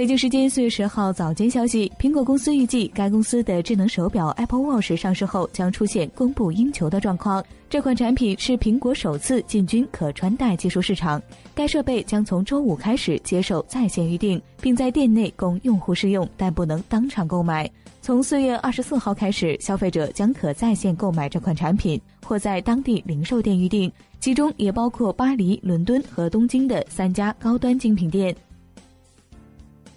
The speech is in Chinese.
北京时间四月十号早间消息，苹果公司预计该公司的智能手表 Apple Watch 上市后将出现供不应求的状况。这款产品是苹果首次进军可穿戴技术市场。该设备将从周五开始接受在线预订，并在店内供用户试用，但不能当场购买。从四月二十四号开始，消费者将可在线购买这款产品，或在当地零售店预订，其中也包括巴黎、伦敦和东京的三家高端精品店。